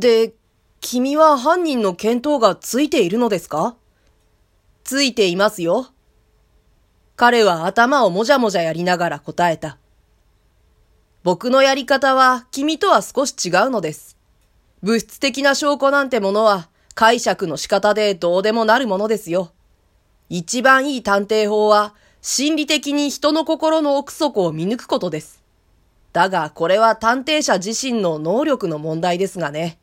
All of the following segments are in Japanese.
で、君は犯人の見当がついているのですか？ついていますよ。彼は頭をもじゃもじゃやりながら答えた。僕のやり方は君とは少し違うのです。物質的な証拠なんてものは解釈の仕方でどうでもなるものですよ。一番いい探偵法は心理的に人の心の奥底を見抜くことです。だがこれは探偵者自身の能力の問題ですがね。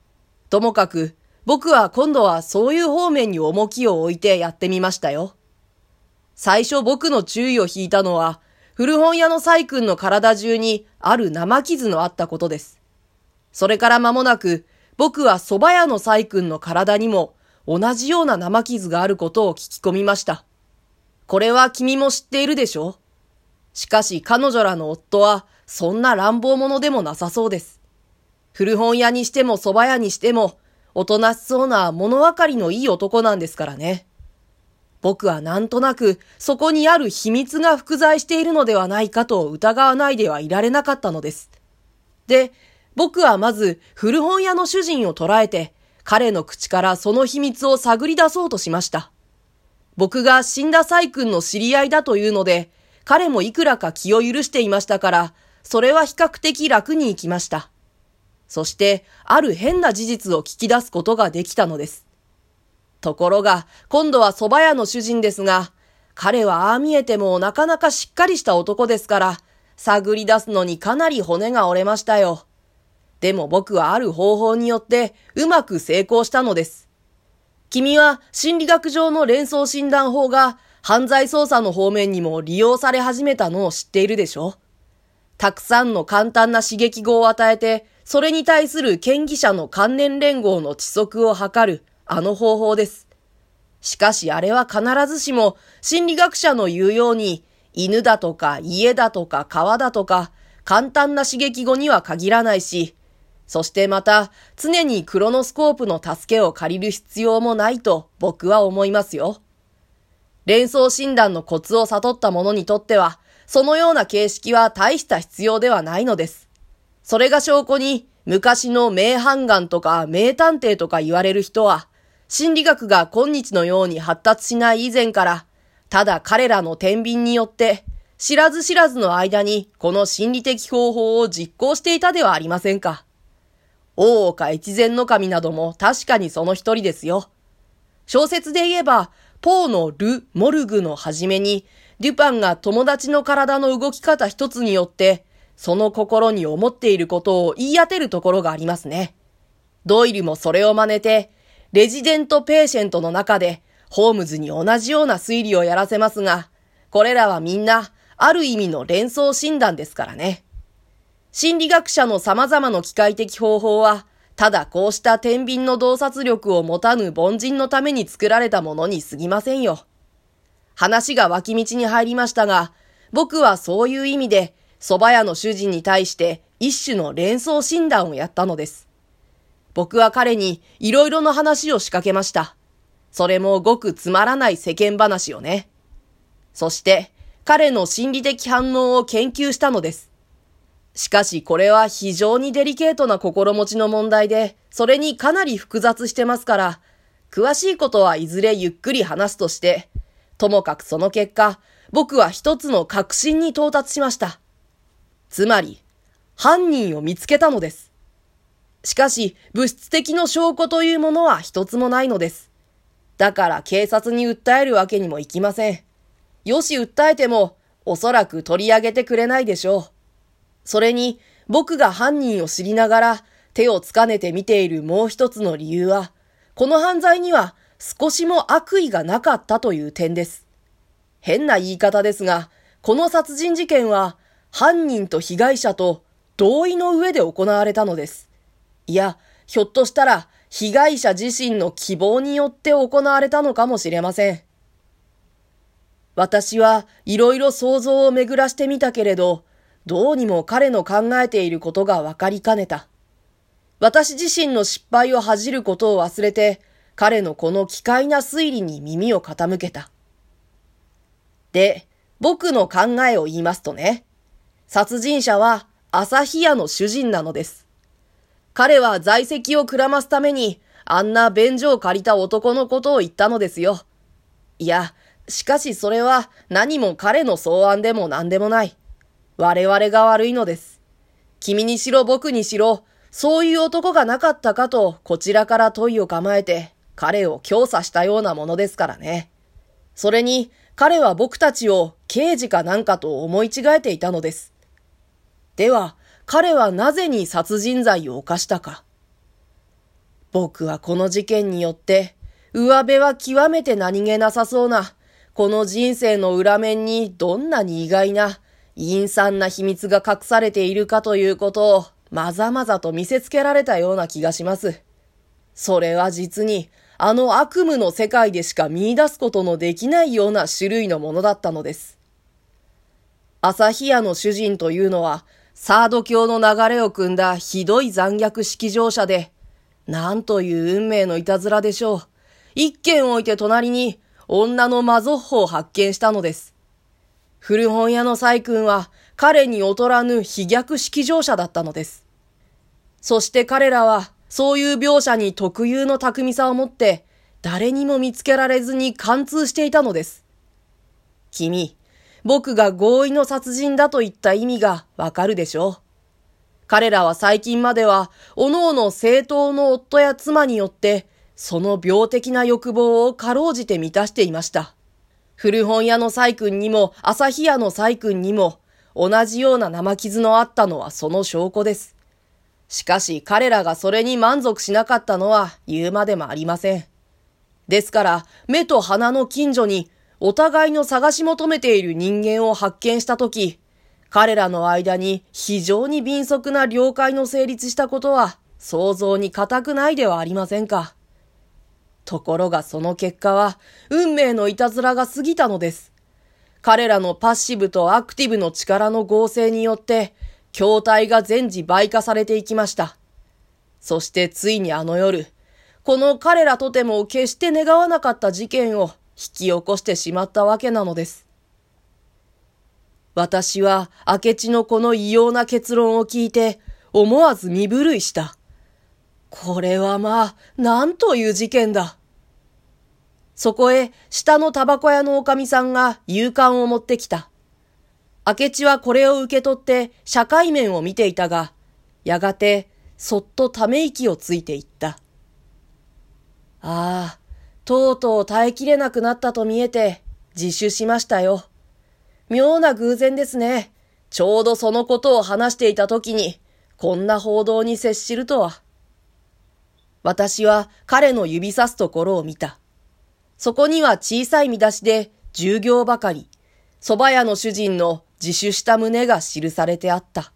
ともかく僕は今度はそういう方面に重きを置いてやってみましたよ。最初僕の注意を引いたのは古本屋のサイ君の体中にある生傷のあったことです。それから間もなく、僕は蕎麦屋のサイ君の体にも同じような生傷があることを聞き込みました。これは君も知っているでしょ？しかし彼女らの夫はそんな乱暴者でもなさそうです。古本屋にしても蕎麦屋にしても、おとなしそうな物分かりのいい男なんですからね。僕はなんとなくそこにある秘密が複在しているのではないかと疑わないではいられなかったのです。で、僕はまず古本屋の主人を捉えて彼の口からその秘密を探り出そうとしました。僕が死んだサイ君の知り合いだというので、彼もいくらか気を許していましたから、それは比較的楽に行きました。そして、ある変な事実を聞き出すことができたのです。ところが、今度は蕎麦屋の主人ですが、彼はああ見えてもなかなかしっかりした男ですから、探り出すのにかなり骨が折れましたよ。でも僕はある方法によってうまく成功したのです。君は心理学上の連想診断法が犯罪捜査の方面にも利用され始めたのを知っているでしょたくさんの簡単な刺激語を与えて、それに対する権疑者の関連連合の知足を図るあの方法です。しかしあれは必ずしも心理学者の言うように犬だとか家だとか川だとか簡単な刺激語には限らないし、そしてまた常にクロノスコープの助けを借りる必要もないと僕は思いますよ。連想診断のコツを悟った者にとっては、そのような形式は大した必要ではないのです。それが証拠に、昔の名判官とか名探偵とか言われる人は、心理学が今日のように発達しない以前から、ただ彼らの天秤によって、知らず知らずの間にこの心理的方法を実行していたではありませんか。大岡越前の神なども確かにその一人ですよ。小説で言えば、ポーのル・モルグの初めに、デュパンが友達の体の動き方一つによって、その心に思っていることを言い当てるところがありますね。ドイルもそれを真似て、レジデントペーシェントの中で、ホームズに同じような推理をやらせますが、これらはみんな、ある意味の連想診断ですからね。心理学者の様々な機械的方法は、ただこうした天秤の洞察力を持たぬ凡人のために作られたものに過ぎませんよ。話が脇道に入りましたが、僕はそういう意味で、蕎麦屋の主人に対して一種の連想診断をやったのです。僕は彼に色々な話を仕掛けました。それもごくつまらない世間話をね。そして、彼の心理的反応を研究したのです。しかしこれは非常にデリケートな心持ちの問題で、それにかなり複雑してますから、詳しいことはいずれゆっくり話すとして、ともかくその結果、僕は一つの確信に到達しました。つまり、犯人を見つけたのです。しかし、物質的の証拠というものは一つもないのです。だから警察に訴えるわけにもいきません。よし訴えても、おそらく取り上げてくれないでしょう。それに、僕が犯人を知りながら手をつかねて見ているもう一つの理由は、この犯罪には少しも悪意がなかったという点です。変な言い方ですが、この殺人事件は犯人と被害者と同意の上で行われたのです。いや、ひょっとしたら被害者自身の希望によって行われたのかもしれません。私はいろいろ想像を巡らしてみたけれど、どうにも彼の考えていることがわかりかねた。私自身の失敗を恥じることを忘れて、彼のこの奇怪な推理に耳を傾けた。で、僕の考えを言いますとね、殺人者は朝日屋の主人なのです。彼は在籍をくらますために、あんな便所を借りた男のことを言ったのですよ。いや、しかしそれは何も彼の草案でも何でもない。我々が悪いのです。君にしろ僕にしろ、そういう男がなかったかとこちらから問いを構えて彼を強査したようなものですからね。それに彼は僕たちを刑事かなんかと思い違えていたのです。では、彼はなぜに殺人罪を犯したか。僕はこの事件によって、上辺は極めて何気なさそうな、この人生の裏面にどんなに意外な、陰惨な秘密が隠されているかということを、まざまざと見せつけられたような気がします。それは実に、あの悪夢の世界でしか見出すことのできないような種類のものだったのです。朝日屋の主人というのは、サード教の流れを組んだひどい残虐式乗者で、なんという運命のいたずらでしょう。一軒置いて隣に女のマゾッホを発見したのです。古本屋の細君は彼に劣らぬ飛逆式乗者だったのです。そして彼らはそういう描写に特有の巧みさを持って誰にも見つけられずに貫通していたのです。君、僕が合意の殺人だと言った意味がわかるでしょう。彼らは最近までは、各々正当の夫や妻によって、その病的な欲望をかろうじて満たしていました。古本屋の細君にも、朝日屋の細君にも、同じような生傷のあったのはその証拠です。しかし彼らがそれに満足しなかったのは言うまでもありません。ですから、目と鼻の近所にお互いの探し求めている人間を発見したとき、彼らの間に非常に敏速な了解の成立したことは想像に難くないではありませんか。ところがその結果は運命のいたずらが過ぎたのです。彼らのパッシブとアクティブの力の合成によって筐体が全時倍化されていきました。そしてついにあの夜、この彼らとても決して願わなかった事件を引き起こしてしまったわけなのです。私は明智のこの異様な結論を聞いて思わず身震いした。これはまあ、なんという事件だ。そこへ下のタバコ屋のおかみさんが勇敢を持ってきた。明智はこれを受け取って社会面を見ていたが、やがてそっとため息をついていった。ああ、とうとう耐えきれなくなったと見えて、自首しましたよ。妙な偶然ですね。ちょうどそのことを話していた時に、こんな報道に接しるとは。私は彼の指さすところを見た。そこには小さい見出しで、従業ばかり、蕎麦屋の主人の自首した旨が記されてあった。